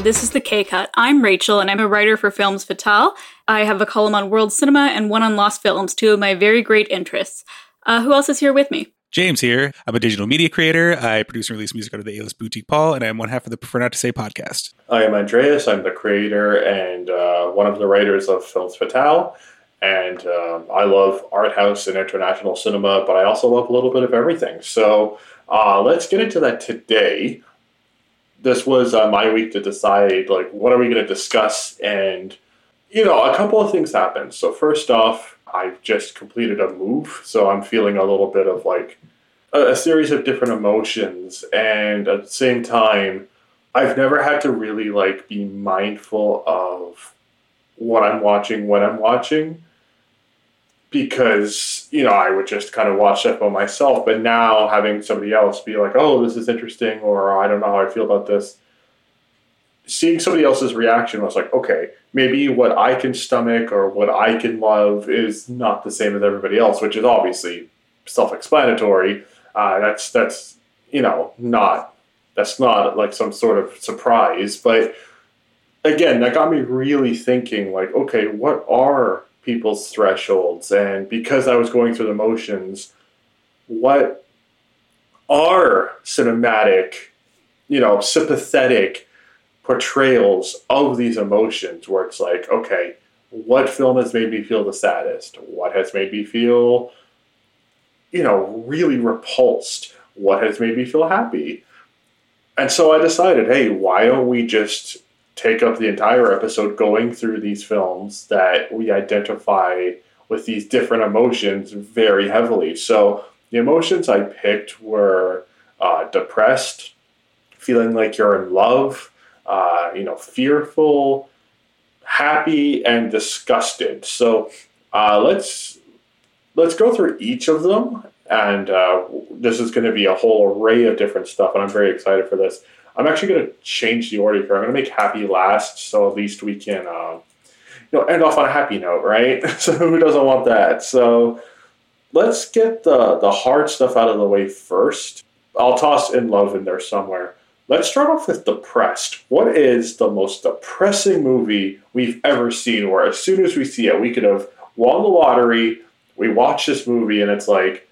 J Cut, and this is the K Cut. I'm Rachel, and I'm a writer for Films Fatale. I have a column on world cinema and one on lost films, two of my very great interests. Uh, who else is here with me? James here. I'm a digital media creator. I produce and release music under the A-list Boutique Paul, and I'm one half of the Prefer Not to Say podcast. I am Andreas. I'm the creator and uh, one of the writers of Films Fatale. And um, I love art house and international cinema, but I also love a little bit of everything. So uh, let's get into that today. This was uh, my week to decide, like, what are we going to discuss? And, you know, a couple of things happened. So, first off, I've just completed a move. So I'm feeling a little bit of like a, a series of different emotions. And at the same time, I've never had to really like be mindful of what I'm watching when I'm watching because you know I would just kind of watch stuff by myself. But now having somebody else be like, "Oh, this is interesting," or "I don't know how I feel about this," seeing somebody else's reaction was like, "Okay, maybe what I can stomach or what I can love is not the same as everybody else," which is obviously self-explanatory. Uh, that's that's you know not that's not like some sort of surprise, but again, that got me really thinking. Like, okay, what are people's thresholds. And because I was going through the motions, what are cinematic, you know, sympathetic portrayals of these emotions where it's like, okay, what film has made me feel the saddest? What has made me feel, you know, really repulsed? What has made me feel happy? And so I decided, hey, why don't we just take up the entire episode going through these films that we identify with these different emotions very heavily. So the emotions I picked were uh, depressed, feeling like you're in love, uh, you know, fearful, happy, and disgusted. So uh, let's let's go through each of them, and uh, this is going to be a whole array of different stuff, and I'm very excited for this. I'm actually going to change the order here. I'm going to make happy last, so at least we can, um, you know, end off on a happy note, right? so who doesn't want that? So let's get the the hard stuff out of the way first. I'll toss in love in there somewhere. Let's start off with depressed. What is the most depressing movie we've ever seen? Where as soon as we see it, we could have won the lottery. We watch this movie and it's like,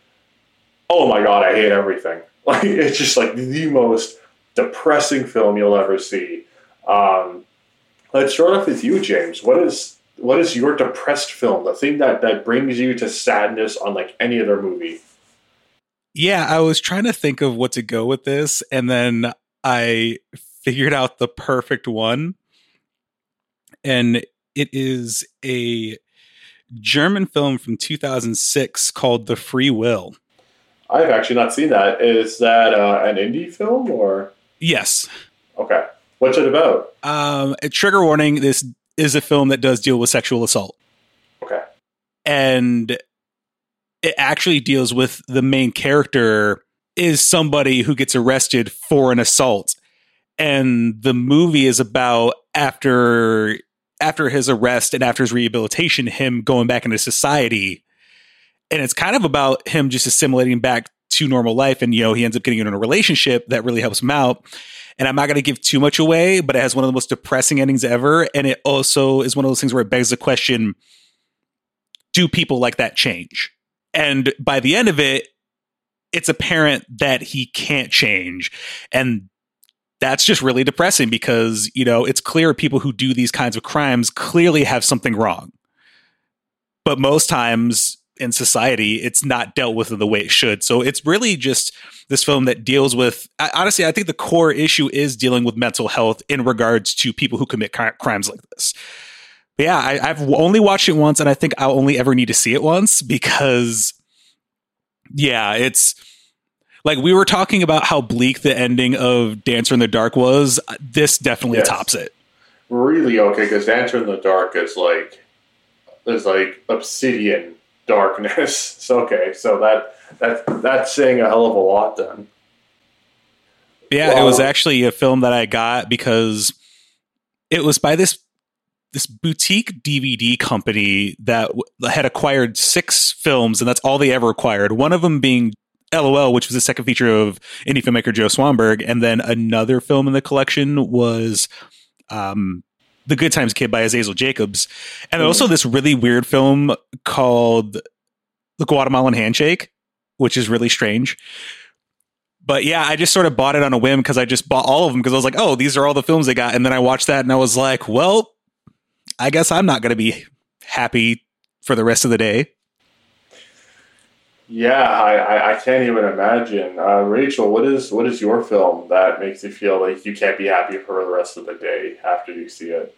oh my god, I hate everything. Like it's just like the most depressing film you'll ever see. Um, let's start off with you, James. What is what is your depressed film? The thing that that brings you to sadness on like any other movie? Yeah, I was trying to think of what to go with this, and then I figured out the perfect one, and it is a German film from 2006 called The Free Will. I've actually not seen that. Is that uh, an indie film or? Yes. Okay. What's it about? Um, trigger warning: This is a film that does deal with sexual assault. Okay. And it actually deals with the main character is somebody who gets arrested for an assault, and the movie is about after after his arrest and after his rehabilitation, him going back into society. And it's kind of about him just assimilating back to normal life. And, you know, he ends up getting in a relationship that really helps him out. And I'm not going to give too much away, but it has one of the most depressing endings ever. And it also is one of those things where it begs the question do people like that change? And by the end of it, it's apparent that he can't change. And that's just really depressing because, you know, it's clear people who do these kinds of crimes clearly have something wrong. But most times in society, it's not dealt with in the way it should. So it's really just this film that deals with. I, honestly, I think the core issue is dealing with mental health in regards to people who commit crimes like this. But yeah, I, I've only watched it once, and I think I'll only ever need to see it once because, yeah, it's like we were talking about how bleak the ending of Dancer in the Dark was. This definitely yes. tops it. Really okay, because Dancer in the Dark is like is like obsidian darkness. So okay, so that that that's saying a hell of a lot then. Yeah, it was actually a film that I got because it was by this this boutique DVD company that w- had acquired six films, and that's all they ever acquired. One of them being LOL, which was the second feature of indie filmmaker Joe Swanberg, and then another film in the collection was um, The Good Times Kid by Azazel Jacobs, and also mm-hmm. this really weird film called The Guatemalan Handshake, which is really strange. But yeah, I just sort of bought it on a whim because I just bought all of them because I was like, oh, these are all the films they got, and then I watched that and I was like, well, I guess I'm not going to be happy for the rest of the day. Yeah, I, I, I can't even imagine. Uh, Rachel, what is what is your film that makes you feel like you can't be happy for the rest of the day after you see it?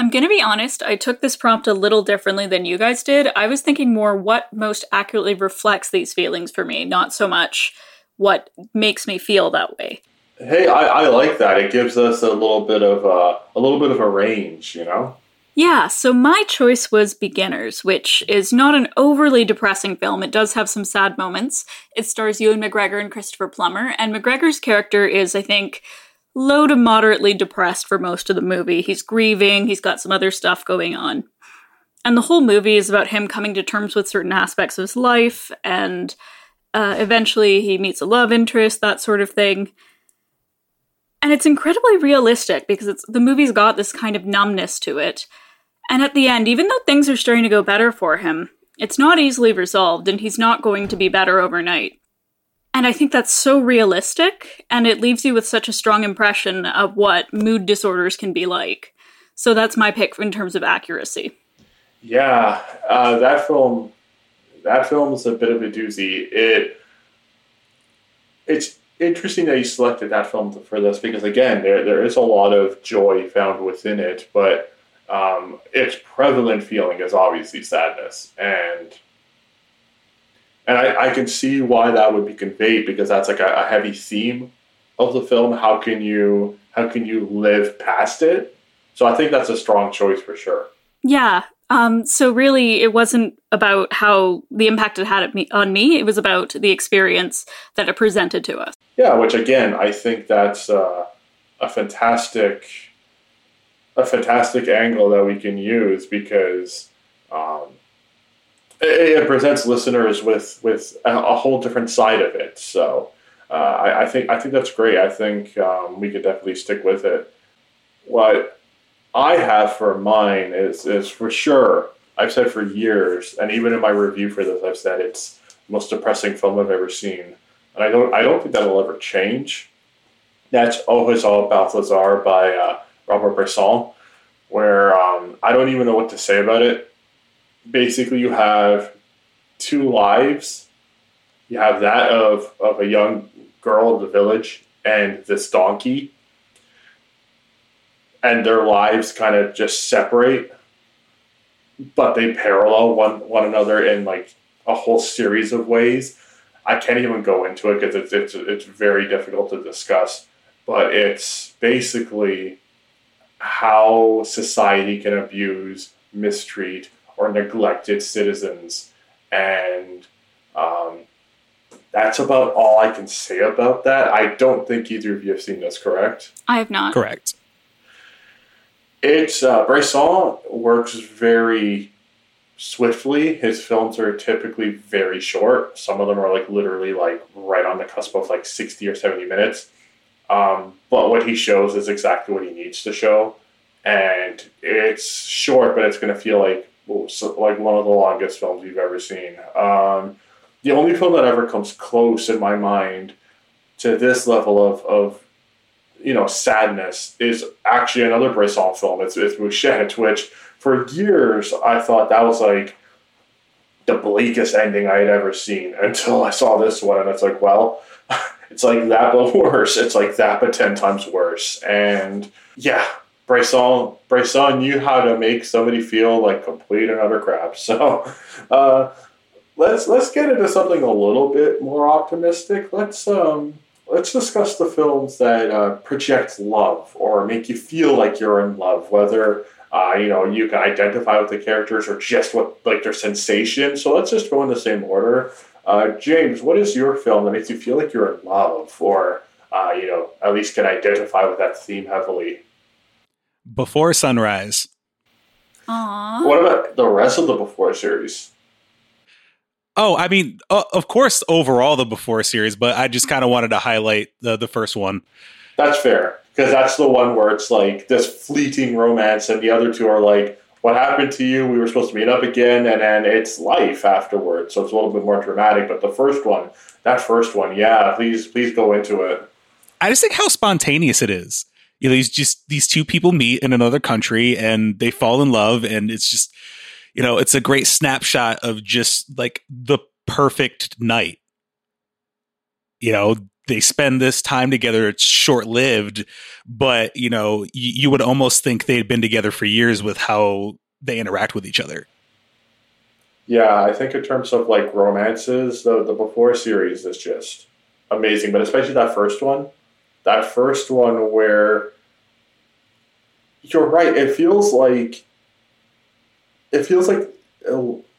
I'm going to be honest, I took this prompt a little differently than you guys did. I was thinking more what most accurately reflects these feelings for me, not so much what makes me feel that way. Hey, I, I like that. It gives us a little bit of a, a little bit of a range, you know. Yeah, so my choice was Beginners, which is not an overly depressing film. It does have some sad moments. It stars Ewan McGregor and Christopher Plummer, and McGregor's character is, I think, low to moderately depressed for most of the movie. He's grieving, he's got some other stuff going on. And the whole movie is about him coming to terms with certain aspects of his life, and uh, eventually he meets a love interest, that sort of thing and it's incredibly realistic because it's the movie's got this kind of numbness to it and at the end, even though things are starting to go better for him, it's not easily resolved and he's not going to be better overnight. And I think that's so realistic and it leaves you with such a strong impression of what mood disorders can be like. So that's my pick in terms of accuracy. Yeah, uh, that film, that film is a bit of a doozy. It, it's interesting that you selected that film for this because again, there there is a lot of joy found within it, but um, its prevalent feeling is obviously sadness, and and I, I can see why that would be conveyed because that's like a, a heavy theme of the film. How can you how can you live past it? So I think that's a strong choice for sure. Yeah. Um, so really, it wasn't about how the impact it had on me. It was about the experience that it presented to us. Yeah, which again, I think that's uh, a fantastic a fantastic angle that we can use because um, it, it, presents listeners with with a, a, whole different side of it. So uh, I, I, think I think that's great. I think um, we could definitely stick with it. What I have for mine is is for sure. I've said for years, and even in my review for this, I've said it's the most depressing film I've ever seen, and I don't I don't think that will ever change. That's Au Hasard Balthazar by uh, Robert Bresson, where um, I don't even know what to say about it. Basically, you have two lives. You have that of, of a young girl of the village and this donkey. And their lives kind of just separate, but they parallel one, one another in like a whole series of ways. I can't even go into it because it's, it's, it's very difficult to discuss, but it's basically how society can abuse, mistreat, or neglect its citizens. And um, that's about all I can say about that. I don't think either of you have seen this, correct? I have not. Correct. It's uh, Bresson works very swiftly. His films are typically very short. Some of them are like literally like right on the cusp of like sixty or seventy minutes. Um, but what he shows is exactly what he needs to show, and it's short, but it's going to feel like like one of the longest films you've ever seen. Um, the only film that ever comes close in my mind to this level of, of you know sadness is actually another Bresson film. It's it's Mouchette, which for years I thought that was like the bleakest ending I had ever seen until I saw this one, and it's like, well, it's like that but worse. It's like that but ten times worse. And yeah, Bresson Bresson knew how to make somebody feel like complete and utter crap. So uh, let's let's get into something a little bit more optimistic. Let's um, let's discuss the films that uh, project love or make you feel like you're in love, whether uh, you know you can identify with the characters or just what like their sensation. So let's just go in the same order. Uh, James, what is your film that makes you feel like you're in love, or uh, you know, at least can identify with that theme heavily? Before Sunrise. Aww. What about the rest of the Before series? Oh, I mean, uh, of course, overall the Before series, but I just kind of wanted to highlight the the first one. That's fair because that's the one where it's like this fleeting romance, and the other two are like, "What happened to you? We were supposed to meet up again," and then it's life afterwards. So it's a little bit more dramatic. But the first one, that first one, yeah, please, please go into it. I just think how spontaneous it is. You know, these just these two people meet in another country and they fall in love, and it's just you know, it's a great snapshot of just like the perfect night. You know, they spend this time together. It's short lived, but you know, y- you would almost think they'd been together for years with how they interact with each other. Yeah, I think in terms of like romances, the the before series is just amazing, but especially that first one. That first one where you're right, it feels like it feels like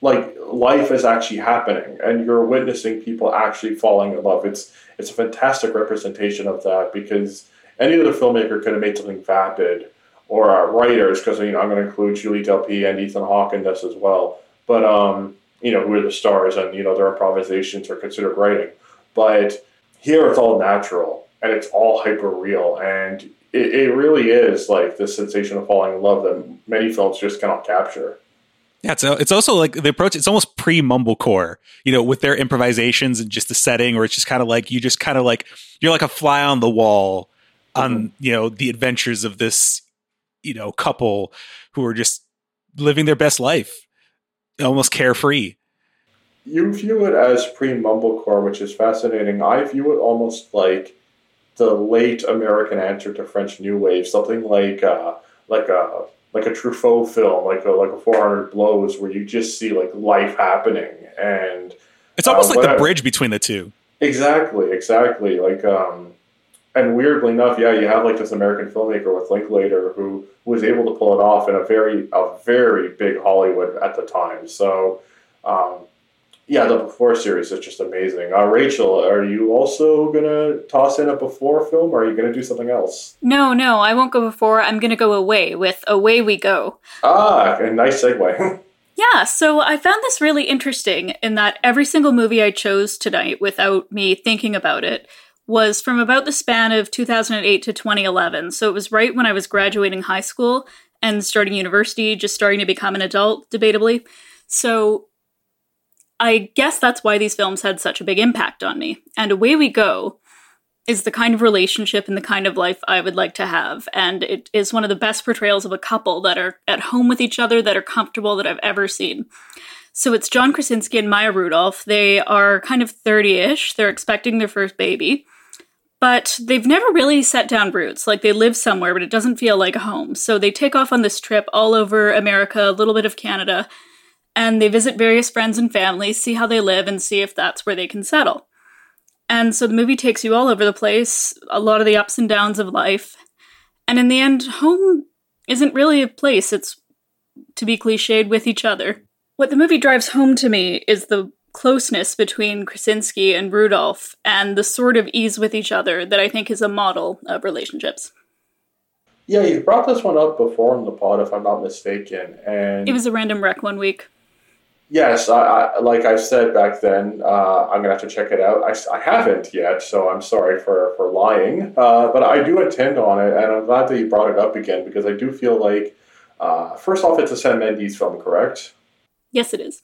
like life is actually happening and you're witnessing people actually falling in love. It's it's a fantastic representation of that because any other filmmaker could have made something vapid or uh, writers because you know i'm going to include julie delpy and ethan hawke in this as well. But um you know who are the stars and you know their improvisations are considered writing. But here it's all natural and it's all hyper real and it, it really is like this sensation of falling in love that many films just cannot capture yeah, it's, it's also like the approach. It's almost pre mumblecore, you know, with their improvisations and just the setting, or it's just kind of like you just kind of like you're like a fly on the wall on mm-hmm. you know the adventures of this you know couple who are just living their best life, almost carefree. You view it as pre mumblecore, which is fascinating. I view it almost like the late American answer to French New Wave, something like uh, like a like a Truffaut film, like a like a 400 Blows, where you just see like life happening, and it's almost uh, like the bridge between the two. Exactly, exactly. Like, um, and weirdly enough, yeah, you have like this American filmmaker with Linklater who was able to pull it off in a very a very big Hollywood at the time. So, um, yeah, the Before series is just amazing. Uh, Rachel, are you also gonna toss in a Before film, or are you gonna do something else? No, no, I won't go Before. I'm gonna go Away with Away We Go. Ah, a nice segue. yeah, so I found this really interesting in that every single movie I chose tonight, without me thinking about it, was from about the span of 2008 to 2011. So it was right when I was graduating high school and starting university, just starting to become an adult, debatably. So I guess that's why these films had such a big impact on me. And Away We Go is the kind of relationship and the kind of life I would like to have. And it is one of the best portrayals of a couple that are at home with each other, that are comfortable, that I've ever seen. So it's John Krasinski and Maya Rudolph. They are kind of 30 ish. They're expecting their first baby. But they've never really set down roots. Like they live somewhere, but it doesn't feel like a home. So they take off on this trip all over America, a little bit of Canada, and they visit various friends and families, see how they live, and see if that's where they can settle. And so the movie takes you all over the place, a lot of the ups and downs of life. And in the end, home isn't really a place, it's to be cliched with each other. What the movie drives home to me is the closeness between Krasinski and Rudolph and the sort of ease with each other that I think is a model of relationships. Yeah, you brought this one up before in the pod, if I'm not mistaken, and it was a random rec one week. Yes, I, I, like I said back then, uh, I'm gonna have to check it out. I, I haven't yet, so I'm sorry for for lying. Uh, but I do intend on it, and I'm glad that you brought it up again because I do feel like, uh, first off, it's a Sam Mendes film, correct? Yes, it is.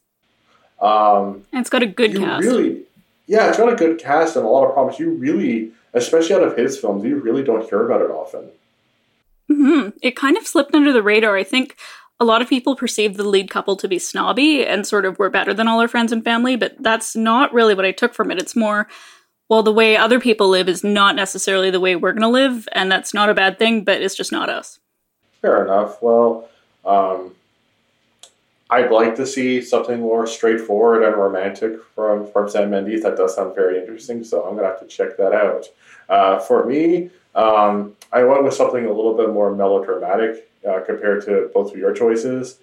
Um, and it's got a good cast. Really, yeah, it's got a good cast and a lot of promise. You really, especially out of his films, you really don't hear about it often. Mm-hmm. It kind of slipped under the radar. I think a lot of people perceived the lead couple to be snobby and sort of we're better than all our friends and family, but that's not really what I took from it. It's more, well, the way other people live is not necessarily the way we're going to live, and that's not a bad thing, but it's just not us. Fair enough. Well, um, I'd like to see something more straightforward and romantic from, from Sam Mendes. That does sound very interesting, so I'm going to have to check that out. Uh, for me, um, I went with something a little bit more melodramatic uh, compared to both of your choices.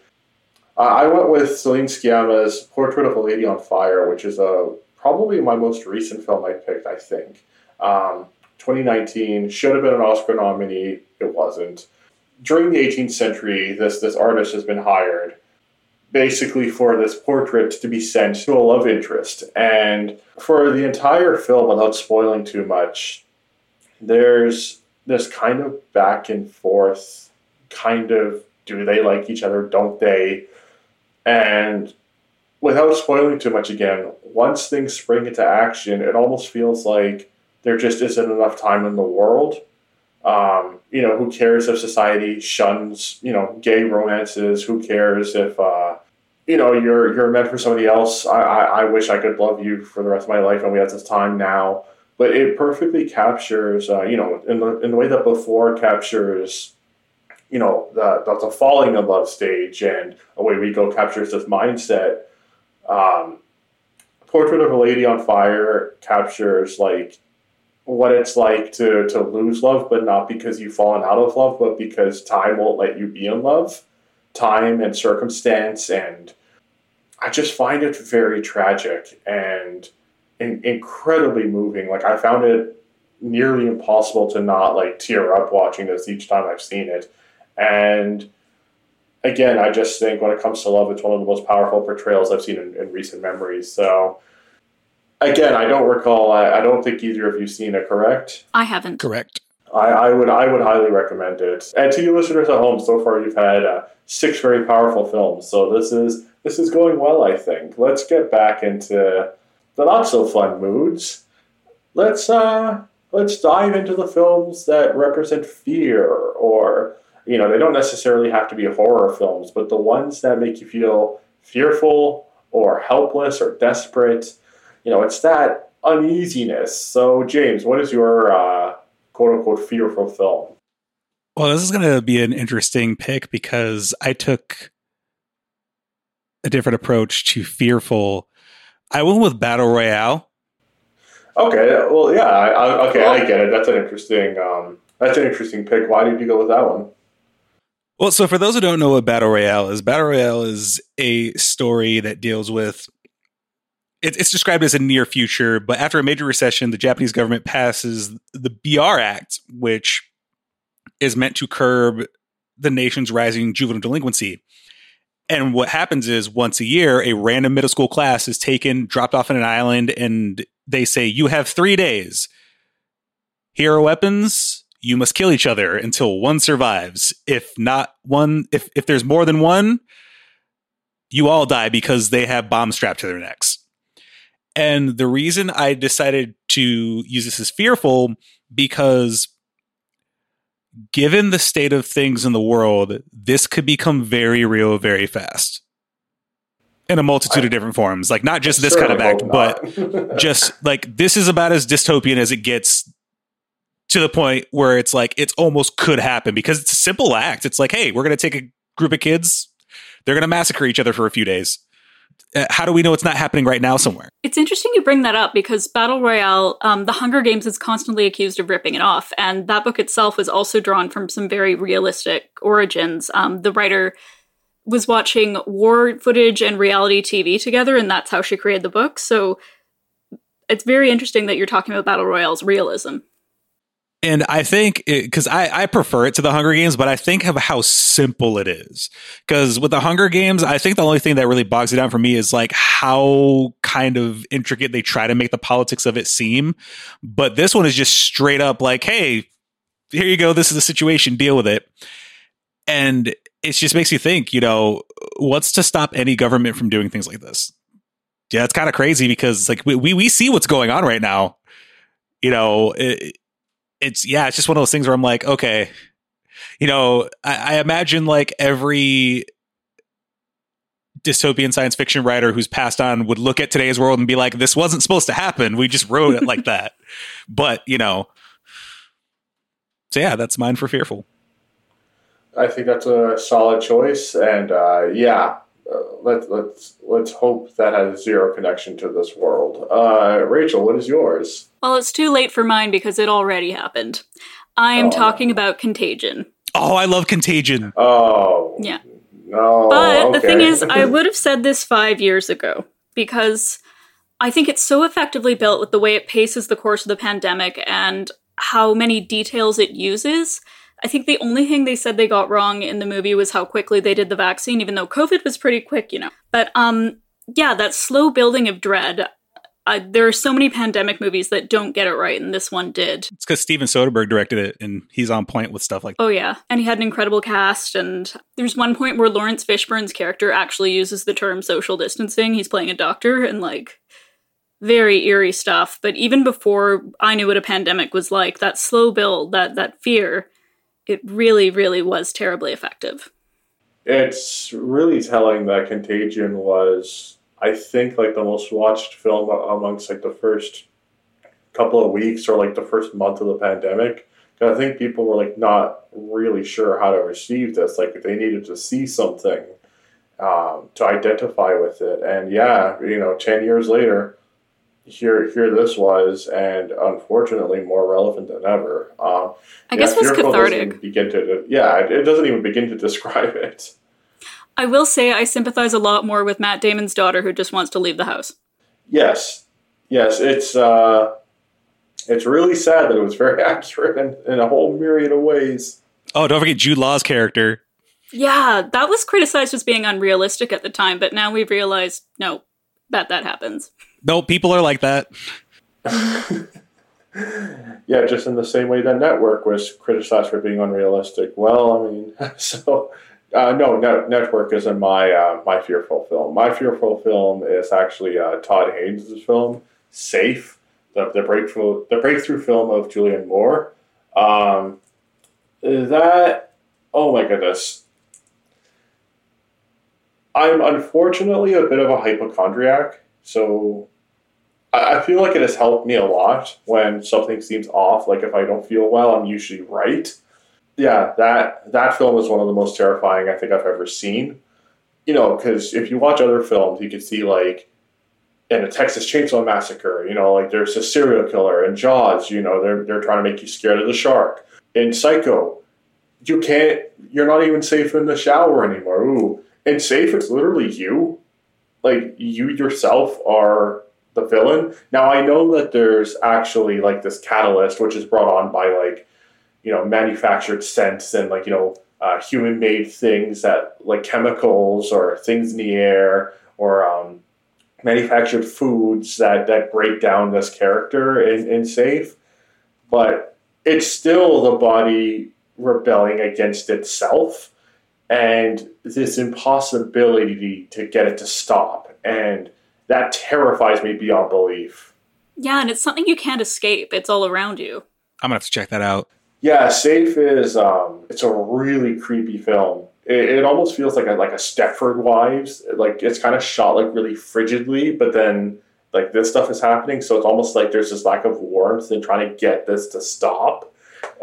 Uh, I went with Celine Sciamma's Portrait of a Lady on Fire, which is a uh, probably my most recent film I picked. I think um, 2019 should have been an Oscar nominee. It wasn't. During the 18th century, this this artist has been hired basically for this portrait to be sent to a love interest. And for the entire film, without spoiling too much, there's this kind of back and forth kind of do they like each other, don't they? And without spoiling too much again, once things spring into action, it almost feels like there just isn't enough time in the world. Um, you know, who cares if society shuns, you know, gay romances? Who cares if, uh, you know, you're you're meant for somebody else? I, I, I wish I could love you for the rest of my life, and we have this time now. But it perfectly captures, uh, you know, in the in the way that before captures, you know, the, the the falling in love stage, and away we go captures this mindset. Um, Portrait of a Lady on Fire captures like what it's like to to lose love, but not because you've fallen out of love, but because time won't let you be in love, time and circumstance, and I just find it very tragic and in, incredibly moving. Like I found it nearly impossible to not like tear up watching this each time I've seen it, and again, I just think when it comes to love, it's one of the most powerful portrayals I've seen in, in recent memories. So again, I don't recall. I, I, don't think either of you seen it. Correct? I haven't. Correct. I, I, would. I would highly recommend it. And to you listeners at home, so far you've had uh, six very powerful films. So this is this is going well. I think. Let's get back into the not so fun moods. Let's uh, let's dive into the films that represent fear, or you know, they don't necessarily have to be horror films, but the ones that make you feel fearful or helpless or desperate you know, it's that uneasiness. So, James, what is your uh, quote unquote fearful film? Well, this is going to be an interesting pick because I took a different approach to fearful. I went with Battle Royale. Okay, well, yeah, I, I, okay, I get it. That's an interesting. Um, that's an interesting pick. Why did you go with that one? Well, so for those who don't know what Battle Royale is, Battle Royale is a story that deals with it's described as a near future, but after a major recession, the Japanese government passes the BR Act, which is meant to curb the nation's rising juvenile delinquency. And what happens is once a year, a random middle school class is taken, dropped off on an island, and they say, You have three days. Here are weapons. You must kill each other until one survives. If not one, if, if there's more than one, you all die because they have bombs strapped to their necks. And the reason I decided to use this as fearful because given the state of things in the world, this could become very real very fast. In a multitude I, of different forms. Like not just this kind of act, but just like this is about as dystopian as it gets to the point where it's like it's almost could happen because it's a simple act. It's like, hey, we're gonna take a group of kids, they're gonna massacre each other for a few days uh, how do we know it's not happening right now somewhere? It's interesting you bring that up because Battle Royale, um, The Hunger Games is constantly accused of ripping it off. And that book itself was also drawn from some very realistic origins. Um, the writer was watching war footage and reality TV together, and that's how she created the book. So it's very interesting that you're talking about Battle Royale's realism. And I think because I, I prefer it to the Hunger Games, but I think of how simple it is. Because with the Hunger Games, I think the only thing that really bogs it down for me is like how kind of intricate they try to make the politics of it seem. But this one is just straight up like, hey, here you go. This is the situation. Deal with it. And it just makes you think, you know, what's to stop any government from doing things like this? Yeah, it's kind of crazy because like we, we, we see what's going on right now. You know, it, it's yeah, it's just one of those things where I'm like, okay, you know, I, I imagine like every dystopian science fiction writer who's passed on would look at today's world and be like, this wasn't supposed to happen. We just wrote it like that. But, you know, so yeah, that's mine for Fearful. I think that's a solid choice. And uh, yeah, uh, let, let's let's hope that has zero connection to this world. Uh, Rachel, what is yours? Well, it's too late for mine because it already happened. I am oh, talking about Contagion. Oh, I love Contagion. Oh. Yeah. No. But okay. the thing is, I would have said this five years ago because I think it's so effectively built with the way it paces the course of the pandemic and how many details it uses I think the only thing they said they got wrong in the movie was how quickly they did the vaccine, even though COVID was pretty quick, you know. But um, yeah, that slow building of dread. Uh, there are so many pandemic movies that don't get it right, and this one did. It's because Steven Soderbergh directed it, and he's on point with stuff like. Oh yeah, and he had an incredible cast. And there's one point where Laurence Fishburne's character actually uses the term social distancing. He's playing a doctor, and like very eerie stuff. But even before I knew what a pandemic was like, that slow build, that that fear, it really, really was terribly effective. It's really telling that Contagion was, I think, like the most watched film amongst like the first couple of weeks or like the first month of the pandemic. I think people were like not really sure how to receive this. Like they needed to see something um, to identify with it. And yeah, you know, ten years later, here here this was, and unfortunately more relevant than ever. Um, I guess yeah, was cathartic. Begin to yeah, it, it doesn't even begin to describe it. I will say I sympathize a lot more with Matt Damon's daughter who just wants to leave the house. Yes, yes, it's uh, it's really sad that it was very accurate in, in a whole myriad of ways. Oh, don't forget Jude Law's character. Yeah, that was criticized as being unrealistic at the time, but now we've realized no, that that happens. No, people are like that. yeah, just in the same way that Network was criticized for being unrealistic. Well, I mean, so uh, no, Net- Network isn't my uh, my fearful film. My fearful film is actually uh, Todd Haynes' film, Safe, the, the breakthrough the breakthrough film of Julianne Moore. Um, that oh my goodness. I'm unfortunately a bit of a hypochondriac so I feel like it has helped me a lot when something seems off. Like if I don't feel well, I'm usually right. Yeah, that that film is one of the most terrifying I think I've ever seen. You know, because if you watch other films, you can see like in a Texas Chainsaw Massacre, you know, like there's a serial killer. and Jaws, you know, they're they're trying to make you scared of the shark. In Psycho, you can't. You're not even safe in the shower anymore. Ooh, in Safe, it's literally you like you yourself are the villain. Now I know that there's actually like this catalyst which is brought on by like you know manufactured scents and like you know uh, human made things that like chemicals or things in the air or um, manufactured foods that that break down this character in, in safe, but it's still the body rebelling against itself and this impossibility to get it to stop. And that terrifies me beyond belief. Yeah, and it's something you can't escape. It's all around you. I'm gonna have to check that out. Yeah, Safe is um, it's a really creepy film. It, it almost feels like a like a Stepford Wives. Like it's kind of shot like really frigidly, but then like this stuff is happening, so it's almost like there's this lack of warmth in trying to get this to stop.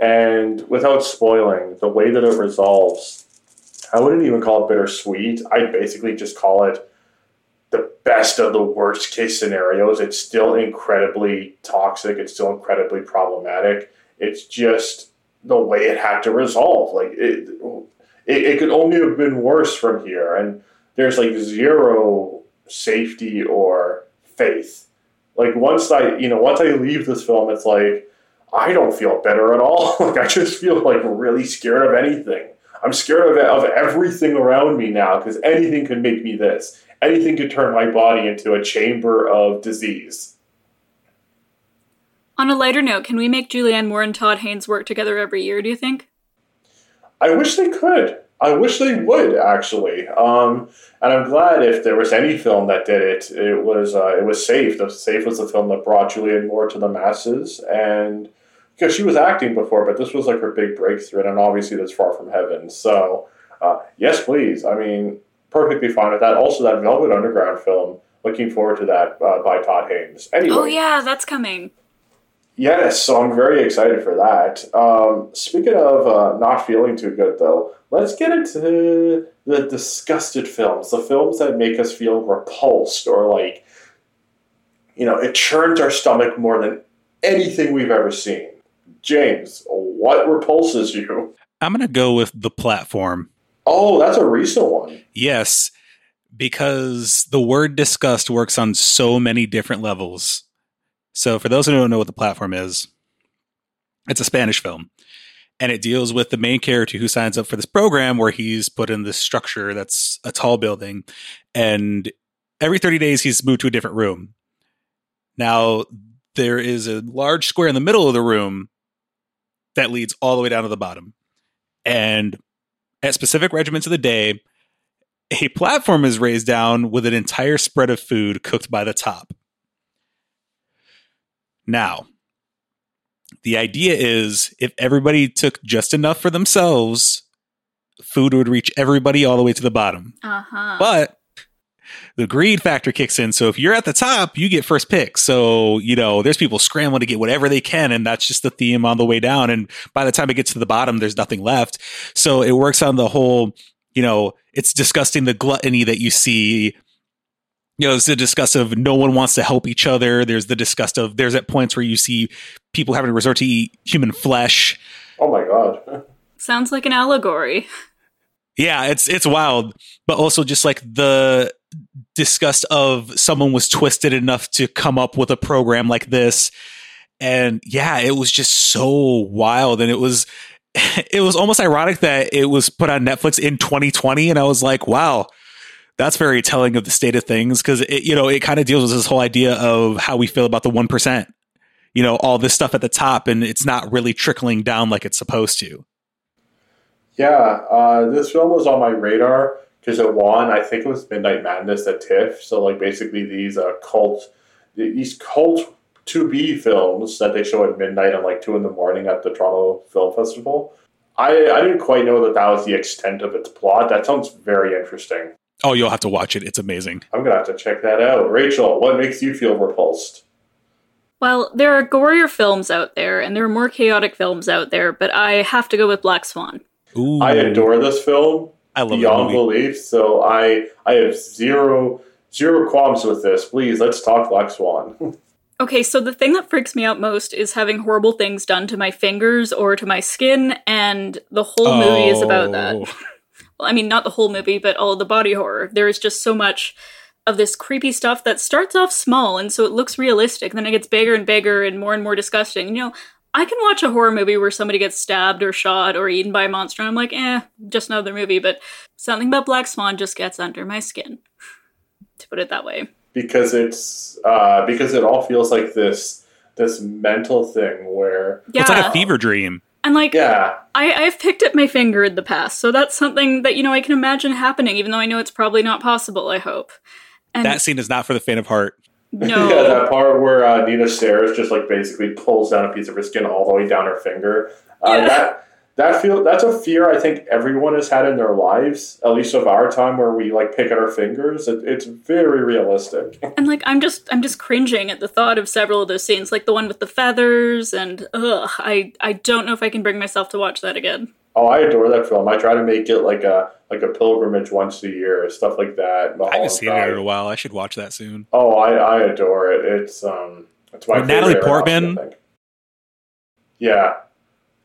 And without spoiling, the way that it resolves I wouldn't even call it bittersweet. I'd basically just call it the best of the worst case scenarios. It's still incredibly toxic. It's still incredibly problematic. It's just the way it had to resolve. Like it, it, it could only have been worse from here. And there's like zero safety or faith. Like once I, you know, once I leave this film, it's like I don't feel better at all. like I just feel like really scared of anything. I'm scared of, of everything around me now because anything could make me this. Anything could turn my body into a chamber of disease. On a lighter note, can we make Julianne Moore and Todd Haynes work together every year, do you think? I wish they could. I wish they would actually, um, and I'm glad if there was any film that did it, it was uh, it was Safe. The Safe was the film that brought Julianne Moore to the masses, and because she was acting before, but this was like her big breakthrough, and obviously that's far from heaven. So, uh, yes, please. I mean, perfectly fine with that. Also, that Velvet Underground film. Looking forward to that uh, by Todd Haynes. Anyway. Oh yeah, that's coming. Yes, so I'm very excited for that. Um, speaking of uh, not feeling too good, though, let's get into the disgusted films, the films that make us feel repulsed or like, you know, it churns our stomach more than anything we've ever seen. James, what repulses you? I'm going to go with the platform. Oh, that's a recent one. Yes, because the word disgust works on so many different levels. So, for those who don't know what the platform is, it's a Spanish film. and it deals with the main character who signs up for this program where he's put in this structure that's a tall building and every 30 days he's moved to a different room now there is a large square in the middle of the room that leads all the way down to the bottom and at specific regiments of the day a platform is raised down with an entire spread of food cooked by the top now the idea is if everybody took just enough for themselves, food would reach everybody all the way to the bottom. Uh-huh. But the greed factor kicks in. So if you're at the top, you get first pick. So, you know, there's people scrambling to get whatever they can. And that's just the theme on the way down. And by the time it gets to the bottom, there's nothing left. So it works on the whole, you know, it's disgusting the gluttony that you see you know, there's the disgust of no one wants to help each other. There's the disgust of there's at points where you see people having to resort to eat human flesh. Oh my god. Sounds like an allegory. Yeah, it's it's wild, but also just like the disgust of someone was twisted enough to come up with a program like this. And yeah, it was just so wild and it was it was almost ironic that it was put on Netflix in 2020 and I was like, wow, that's very telling of the state of things because it, you know, it kind of deals with this whole idea of how we feel about the 1%. You know, all this stuff at the top and it's not really trickling down like it's supposed to. Yeah, uh, this film was on my radar because it won. I think it was Midnight Madness at TIFF. So, like, basically these uh, cult, these cult to be films that they show at midnight and like two in the morning at the Toronto Film Festival. I I didn't quite know that that was the extent of its plot. That sounds very interesting. Oh, you'll have to watch it. It's amazing. I'm gonna have to check that out. Rachel, what makes you feel repulsed? Well, there are gorier films out there, and there are more chaotic films out there, but I have to go with Black Swan. Ooh. I adore this film I love beyond that belief. So I I have zero zero qualms with this. Please let's talk Black Swan. Okay, so the thing that freaks me out most is having horrible things done to my fingers or to my skin, and the whole movie is about that. Oh. well, I mean, not the whole movie, but all the body horror. There is just so much of this creepy stuff that starts off small, and so it looks realistic. Then it gets bigger and bigger and more and more disgusting. You know, I can watch a horror movie where somebody gets stabbed or shot or eaten by a monster, and I'm like, eh, just another movie. But something about Black Swan just gets under my skin, to put it that way. because it's uh, because it all feels like this this mental thing where Yeah, It's like a fever dream. and like yeah I, I've picked up my finger in the past, so that's something that you know I can imagine happening, even though I know it's probably not possible. I hope. And That scene is not for the faint of heart. no, yeah that part where uh, Nina Sayers just like basically pulls down a piece of her skin all the way down her finger. Uh, Yeah. that that feel that's a fear I think everyone has had in their lives at least of our time where we like pick at our fingers. It, it's very realistic. And like I'm just I'm just cringing at the thought of several of those scenes, like the one with the feathers, and ugh, I I don't know if I can bring myself to watch that again. oh I adore that film. I try to make it like a like a pilgrimage once a year stuff like that I haven't seen it in a while. I should watch that soon. Oh, I, I adore it. It's um, it's my With Natalie favorite Aronofsky, Portman? I. Yeah,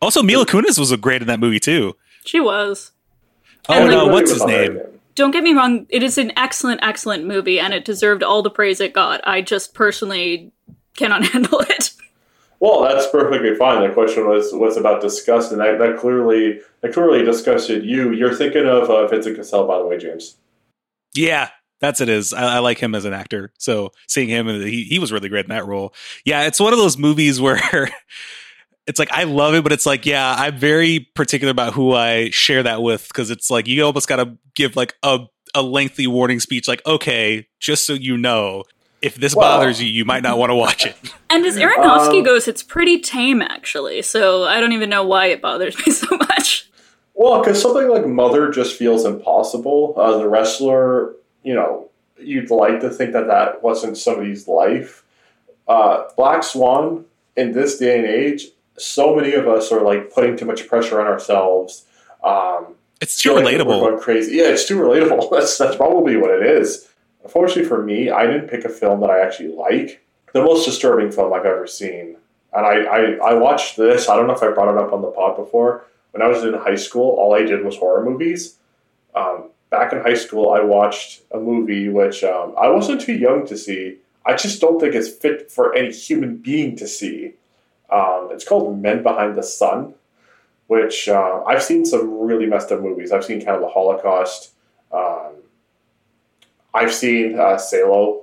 Also, Mila Kunis was great in that movie too. She was. Oh And, like- no, Everybody what's his on name? Don't get me wrong, it is an excellent, excellent movie, and it deserved all the praise it got. I just personally cannot handle it. Well, that's perfectly fine. The question was was about disgust, and that, that clearly that clearly disgusted you. You're thinking of uh, Vincent Cassel, by the way, James. Yeah, that's it. Is I, I like him as an actor. So seeing him, he he was really great in that role. Yeah, it's one of those movies where. It's like I love it, but it's like, yeah, I'm very particular about who I share that with because it's like you almost got to give like a a lengthy warning speech, like, okay, just so you know, if this Well- bothers you, you might not want to watch it. And as Aronofsky Um, goes, it's pretty tame, actually, so I don't even know why it bothers me so much. Well, because something like Mother just feels impossible. Uh, the wrestler, you know, you'd like to think that that wasn't somebody's life. Uh, Black Swan, in this day and age, so many of us are like putting too much pressure on ourselves. Um, It's too feeling like relatable. crazy. Yeah, it's too relatable. That's that's probably what it is. Unfortunately for me, I didn't pick a film that I actually like. The most disturbing film I've ever seen, and I, I, I watched this. I don't know if I brought it up on the pod before. When I was in high school, all I did was horror movies. Um, back in high school, I watched a movie which um, I wasn't too young to see. I just don't think it's fit for any human being to see. Um, it's called Men Behind the Sun, which uh, I've seen some really messed up movies. I've seen kind of the Holocaust. I've seen uh, Salo.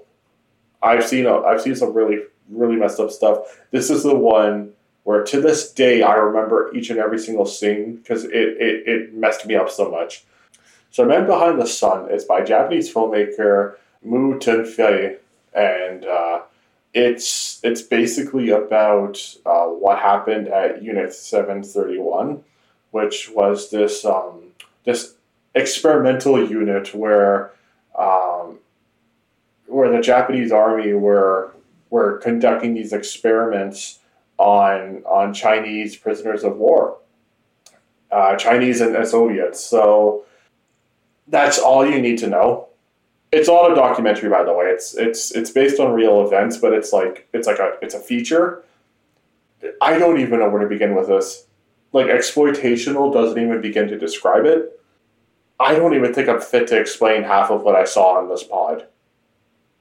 I've seen uh, I've seen some really really messed up stuff. This is the one where to this day I remember each and every single scene because it, it, it messed me up so much. So Men Behind the Sun is by Japanese filmmaker Mou Tun-fei, and uh, it's it's basically about uh, what happened at Unit Seven Thirty One, which was this um, this experimental unit where um, where the Japanese army were were conducting these experiments on on Chinese prisoners of war, uh, Chinese and, Soviets. So that's all you need to know. It's not a documentary, by the way. It's it's it's based on real events, but it's like it's like a it's a feature. I don't even know where to begin with this. Like exploitational doesn't even begin to describe it. I don't even think I'm fit to explain half of what I saw on this pod.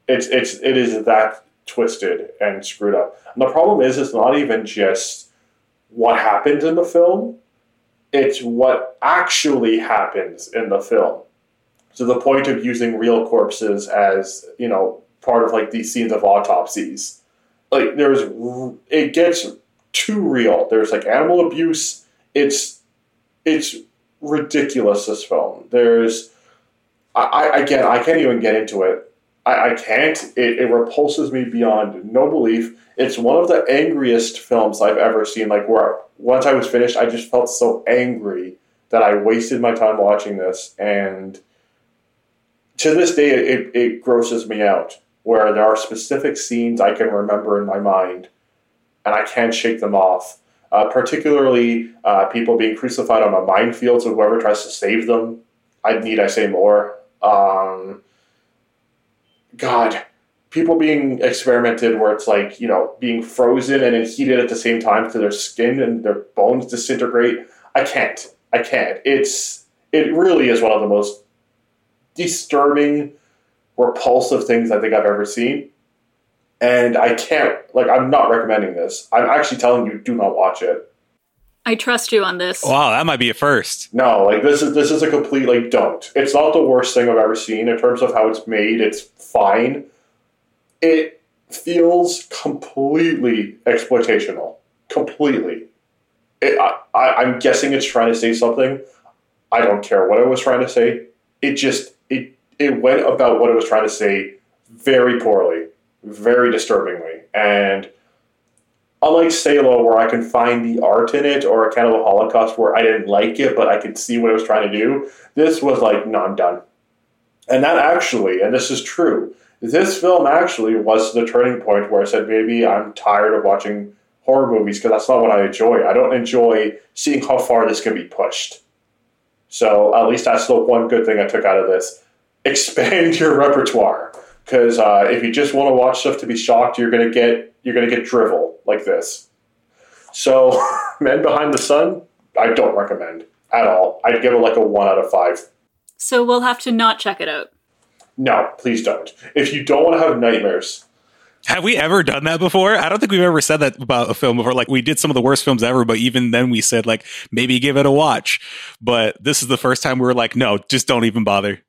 It's it's it is that twisted and screwed up. And the problem is, it's not even just what happened in the film; it's what actually happens in the film. To the point of using real corpses as you know part of like these scenes of autopsies. Like there's, it gets too real. There's like animal abuse. It's it's ridiculous. This film. There's, I, I again, I can't even get into it I, I can't. It, it repulses me beyond no belief. It's one of the angriest films I've ever seen. Like where once I was finished, I just felt so angry that I wasted my time watching this, and to this day, it, it grosses me out. Where there are specific scenes I can remember in my mind, and I can't shake them off. Uh, particularly uh, people being crucified on a minefield, so whoever tries to save them, I need I say more. Um, God, people being experimented where it's like, you know, being frozen and then heated at the same time to their skin and their bones disintegrate. I can't. I can't. It's it really is one of the most disturbing, repulsive things I think I've ever seen. And I can't like I'm not recommending this. I'm actually telling you do not watch it. I trust you on this. Wow, that might be a first. No, like this is this is a complete like don't. It's not the worst thing I've ever seen in terms of how it's made. It's fine. It feels completely exploitational. Completely. It, I, I, I'm guessing it's trying to say something. I don't care what it was trying to say. It just it it went about what it was trying to say very poorly, very disturbingly, and unlike Salo, where I can find the art in it, or a Holocaust where I didn't like it, but I could see what it was trying to do, this was like, no, I'm done. And that actually, and this is true, this film actually was the turning point where I said, maybe I'm tired of watching horror movies because that's not what I enjoy. I don't enjoy seeing how far this can be pushed. So at least that's the one good thing I took out of this. Expand your repertoire because uh, if you just want to watch stuff to be shocked, you're gonna get you're gonna get drivel like this. So, Men Behind the Sun, I don't recommend at all. I'd give it like a one out of five. So we'll have to not check it out. No, please don't. If you don't want to have nightmares, have we ever done that before? I don't think we've ever said that about a film before. Like we did some of the worst films ever, but even then we said like maybe give it a watch. But this is the first time we were like, no, just don't even bother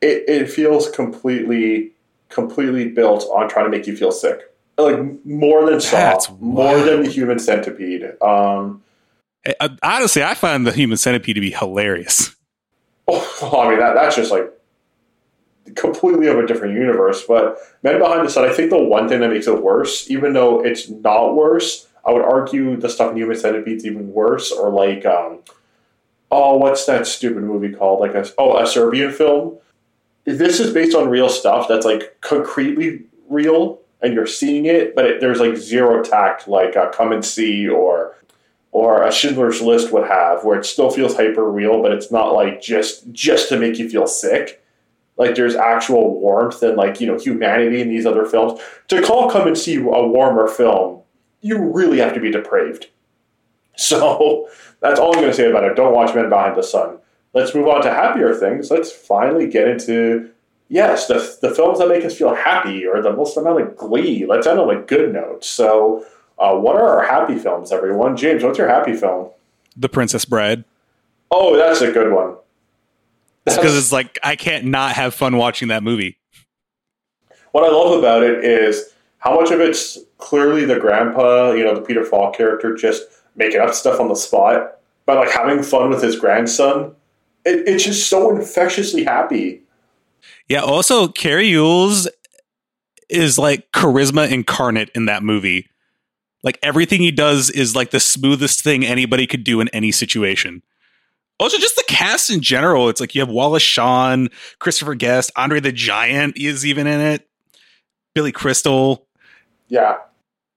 it, it feels completely completely built on trying to make you feel sick. Like more than Saw, more than the Human Centipede. Um, uh, Honestly, I find the Human Centipede to be hilarious. Oh, I mean that that's just like completely of a different universe. But Men Behind the Sun, I think the one thing that makes it worse, even though it's not worse, I would argue the stuff in Human Centipede is even worse. Or like, um, oh, what's that stupid movie called? Like a oh, a Serbian film this is based on real stuff that's like concretely real and you're seeing it, but it, there's like zero tact, like uh, Come and See or or a Schindler's List would have, where it still feels hyper real, but it's not like just just to make you feel sick. Like there's actual warmth and like you know humanity in these other films. To call Come and See a warmer film, you really have to be depraved. So that's all I'm going to say about it. Don't watch Men Behind the Sun let's move on to happier things. Let's finally get into yes, the, the films that make us feel happy or the most amount of glee. Let's end on a good note. So, uh, what are our happy films, everyone? James, what's your happy film? The Princess Bride. Oh, that's a good one. Because it's like I can't not have fun watching that movie. What I love about it is how much of it's clearly the grandpa, you know, the Peter Falk character, just making up stuff on the spot, but like having fun with his grandson. It, it's just so infectiously happy. Yeah. Also, Cary Elwes is like charisma incarnate in that movie. Like everything he does is like the smoothest thing anybody could do in any situation. Also, just the cast in general. It's like you have Wallace Shawn, Christopher Guest, Andre the Giant is even in it, Billy Crystal. Yeah.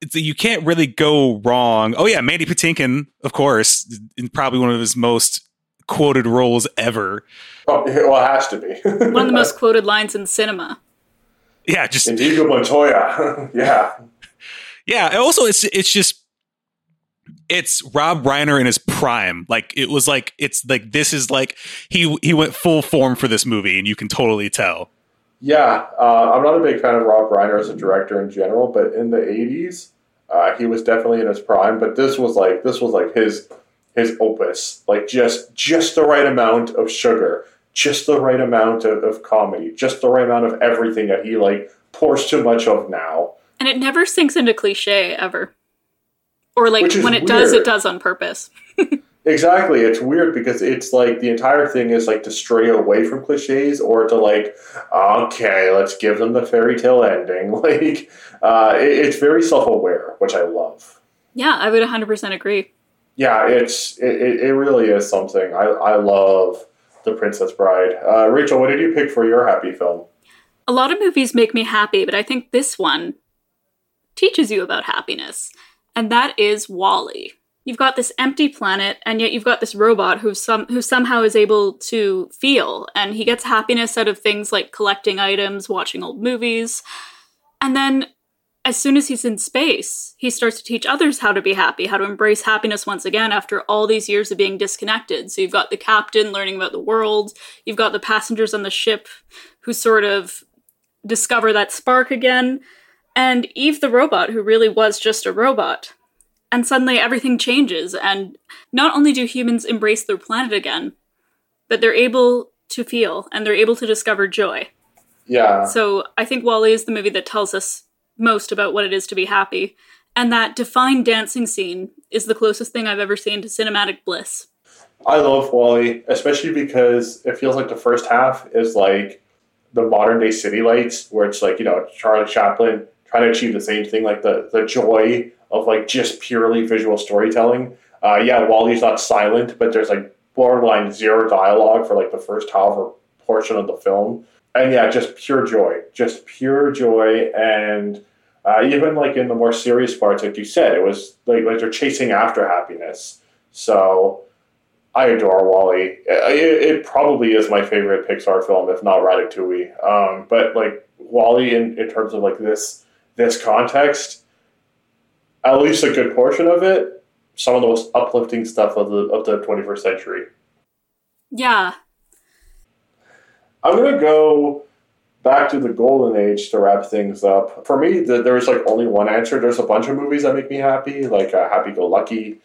It's, you can't really go wrong. Oh yeah, Mandy Patinkin, of course, in probably one of his most quoted roles ever. Oh, well, it has to be. One of the most quoted lines in cinema. Yeah, just Inigo Montoya. yeah. Yeah, and also it's it's just it's Rob Reiner in his prime. Like it was like it's like this is like he he went full form for this movie, and you can totally tell. Yeah, uh, I'm not a big fan of Rob Reiner as a director in general, but in the '80s, uh, he was definitely in his prime. But this was like this was like his his opus, like just just the right amount of sugar, just the right amount of, of comedy, just the right amount of everything that he like pours too much of now. And it never sinks into cliche ever. Or like when it does, it does on purpose. Exactly. It's weird because it's like the entire thing is like to stray away from cliches or to like, okay, let's give them the fairy tale ending. Like, uh, it, it's very self aware, which I love. Yeah, I would 100% agree. Yeah, it's it, it really is something. I, I love The Princess Bride. Uh, Rachel, what did you pick for your happy film? A lot of movies make me happy, but I think this one teaches you about happiness, and that is WALL-E. You've got this empty planet, and yet you've got this robot who some who somehow is able to feel, and he gets happiness out of things like collecting items, watching old movies, and then as soon as he's in space, he starts to teach others how to be happy, how to embrace happiness once again after all these years of being disconnected. So you've got the captain learning about the world, you've got the passengers on the ship who sort of discover that spark again, and Eve the robot, who really was just a robot. And suddenly everything changes, and not only do humans embrace their planet again, but they're able to feel and they're able to discover joy. Yeah. So I think WALL-E is the movie that tells us most about what it is to be happy. And that defined dancing scene is the closest thing I've ever seen to cinematic bliss. I love WALL-E, especially because it feels like the first half is like the modern day city lights, where it's like, you know, Charlie Chaplin trying to achieve the same thing, like the, the joy of like just purely visual storytelling. Uh, yeah, WALL-E's not silent, but there's like borderline zero dialogue for like the first however portion of the film. And yeah, just pure joy, just pure joy. And uh, even like in the more serious parts, like you said, it was like, like they're chasing after happiness. So I adore WALL-E. It, it probably is my favorite Pixar film, if not Ratatouille. Um, but like WALL-E, in, in terms of like this this context, at least a good portion of it, some of the most uplifting stuff of the of the 21st century. Yeah. I'm gonna go back to the golden age to wrap things up. For me, the, there's like only one answer. There's a bunch of movies that make me happy, like uh, Happy Go Lucky.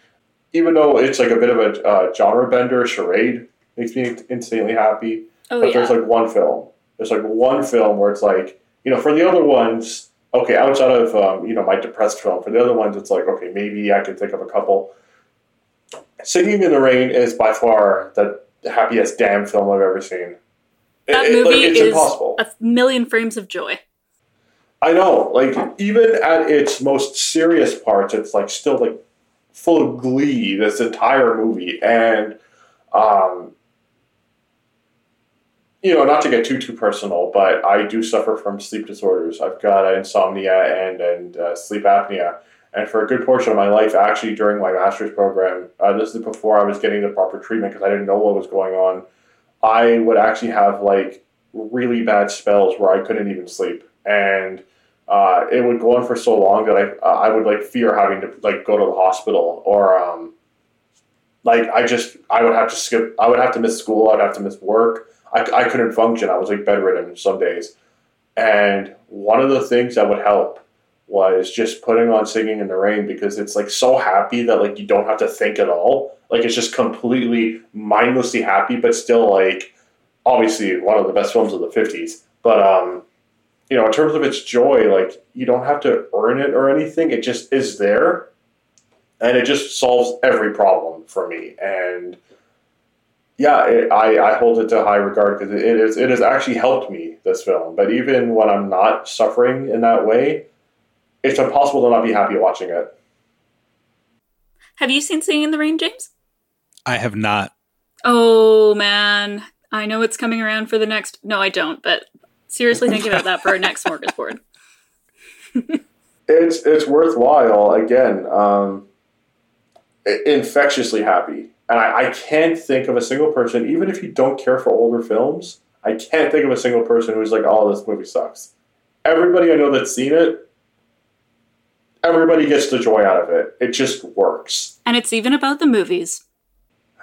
Even though it's like a bit of a uh, genre bender, Charade makes me insanely happy. Oh, but yeah. there's like one film. There's like one film where it's like, you know, for the other ones, okay, outside of um, you know my depressed film, for the other ones, it's like, okay, maybe I can think of a couple. Singing in the Rain is by far the happiest damn film I've ever seen. That It- movie like, is impossible. a million frames of joy. I know, like even at its most serious parts, it's like still like full of glee. This entire movie, and um, you know, not to get too too personal, but I do suffer from sleep disorders. I've got insomnia and and uh, sleep apnea, and for a good portion of my life, actually during my master's program, uh, this is before I was getting the proper treatment because I didn't know what was going on. I would actually have like really bad spells where I couldn't even sleep, and uh, it would go on for so long that I uh, I would like fear having to like go to the hospital or um, like I just I would have to skip I would have to miss school I'd have to miss work. I, I couldn't function. I was like bedridden some days. And one of the things that would help was just putting on singing in the rain because it's like so happy that like you don't have to think at all Like it's just completely mindlessly happy, but still like obviously one of the best films of the fifties. But um, you know, in terms of its joy, like you don't have to earn it or anything. It just is there, and it just solves every problem for me. And yeah, it, I, I hold it to high regard because it, is it has actually helped me this film. But even when I'm not suffering in that way, it's impossible to not be happy watching it. Have you seen Singing in the Rain, James? I have not. Oh man, I know it's coming around for the next. No, I don't. But seriously, think about that for our next smorgasbord. it's it's worthwhile. Again, um, infectiously happy, and I, I can't think of a single person, even if you don't care for older films. I can't think of a single person who's like, "Oh, this movie sucks." Everybody I know that's seen it, everybody gets the joy out of it. It just works. And it's even about the movies.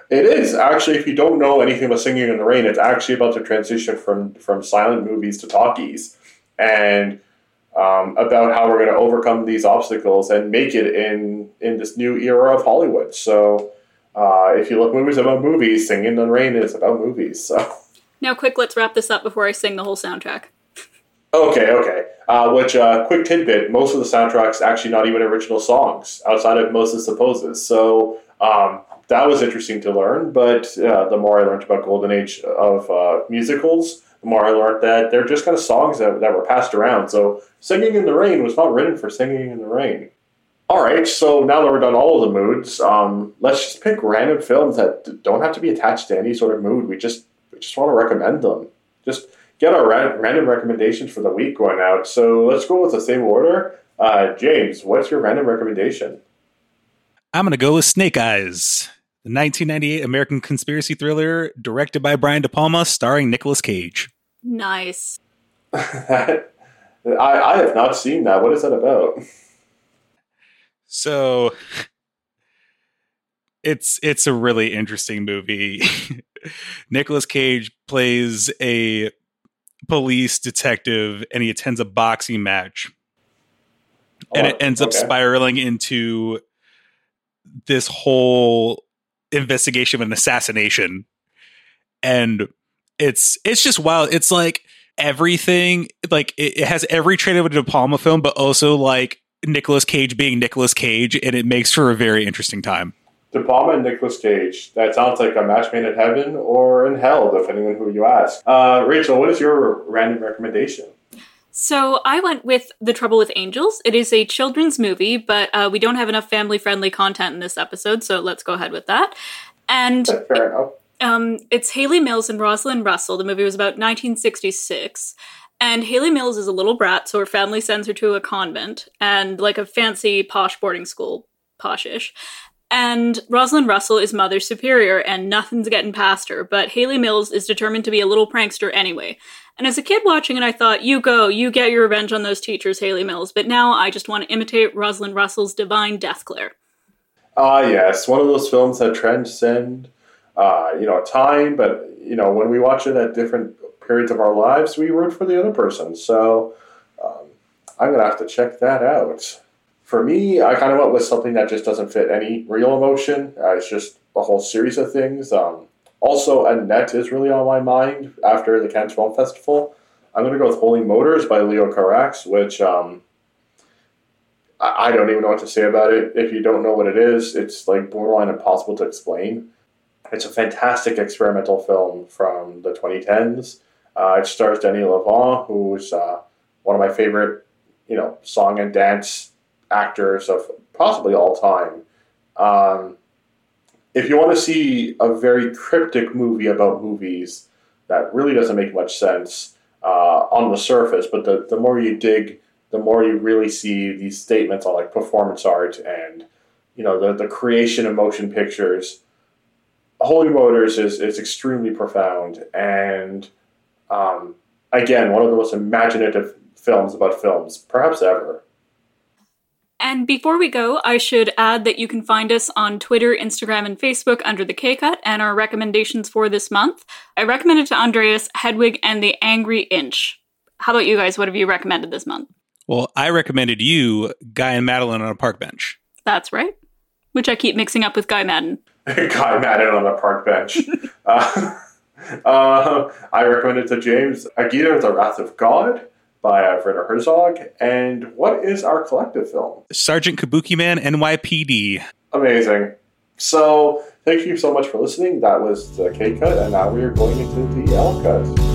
It is actually. If you don't know anything about Singing in the Rain, it's actually about the transition from from silent movies to talkies, and um, about how we're going to overcome these obstacles and make it in in this new era of Hollywood. So, uh, if you look movies about movies, Singing in the Rain is about movies. So. Now, quick, let's wrap this up before I sing the whole soundtrack. Okay, okay. Uh, which, uh, quick tidbit, most of the soundtrack's actually not even original songs outside of Moses Supposes. So um, that was interesting to learn. But uh, the more I learned about Golden Age of uh, musicals, the more I learned that they're just kind of songs that, that were passed around. So Singing in the Rain was not written for singing in the rain. All right, so now that we're done all of the moods, um, let's just pick random films that don't have to be attached to any sort of mood. We just we just want to recommend them. Just get our ra- random recommendations for the week going out. So let's go with the same order. Uh, James, what's your random recommendation? I'm going to go with Snake Eyes, the 1998 American conspiracy thriller directed by Brian De Palma, starring Nicolas Cage. Nice. I, I have not seen that. What is that about? So it's it's a really interesting movie. Nicolas Cage plays a police detective and he attends a boxing match. And oh, it ends up okay. spiraling into this whole investigation of an assassination. And it's it's just wild. It's like everything like it, it has every trait of a De Palma film, but also like Nicolas Cage being Nicolas Cage, and it makes for a very interesting time. De Palma and Nicolas Cage. That sounds like a match made in heaven or in hell, depending on who you ask. Uh, Rachel, what is your random recommendation? So I went with The Trouble with Angels. It is a children's movie, but uh, we don't have enough family friendly content in this episode, so let's go ahead with that. And um, it's Hayley Mills and Rosalind Russell. The movie was about 1966. And Hayley Mills is a little brat, so her family sends her to a convent and like a fancy posh boarding school, poshish. And Rosalind Russell is Mother Superior, and nothing's getting past her. But Hayley Mills is determined to be a little prankster anyway. And as a kid watching it, I thought, you go, you get your revenge on those teachers, Hayley Mills. But now I just want to imitate Rosalind Russell's divine death glare. Ah, yes, one of those films that transcend, uh, you know, time. But you know, when we watch it at different periods of our lives, we root for the other person. So um, I'm gonna have to check that out. For me, I kind of went with something that just doesn't fit any real emotion. Uh, it's just a whole series of things. Um, also, Annette is really on my mind after the Cannes Film Festival. I'm going to go with Holy Motors by Leo Carax, which um, I, I don't even know what to say about it. If you don't know what it is, it's like borderline impossible to explain. It's a fantastic experimental film from the 2010s. Uh, it stars Denis Lavant, who's uh, one of my favorite, you know, song and dance actors of possibly all time. Um, if you want to see a very cryptic movie about movies that really doesn't make much sense uh, on the surface, but the, the more you dig, the more you really see these statements on like performance art and you know the, the creation of motion pictures. Holy Motors is, is extremely profound and um, again one of the most imaginative films about films perhaps ever. And before we go, I should add that you can find us on Twitter, Instagram, and Facebook under the K Cut and our recommendations for this month. I recommended to Andreas Hedwig and the Angry Inch. How about you guys? What have you recommended this month? Well, I recommended you Guy and Madeline on a park bench. That's right. Which I keep mixing up with Guy Maddin. Guy Maddin on a park bench. uh, uh, I recommend it to James. Aguirre, The Wrath of God by uh, Werner Herzog. And what is our collective film? Sergeant Kabuki Man NYPD. Amazing. So, thank you so much for listening. That was the K cut, and now we are going into the L cut.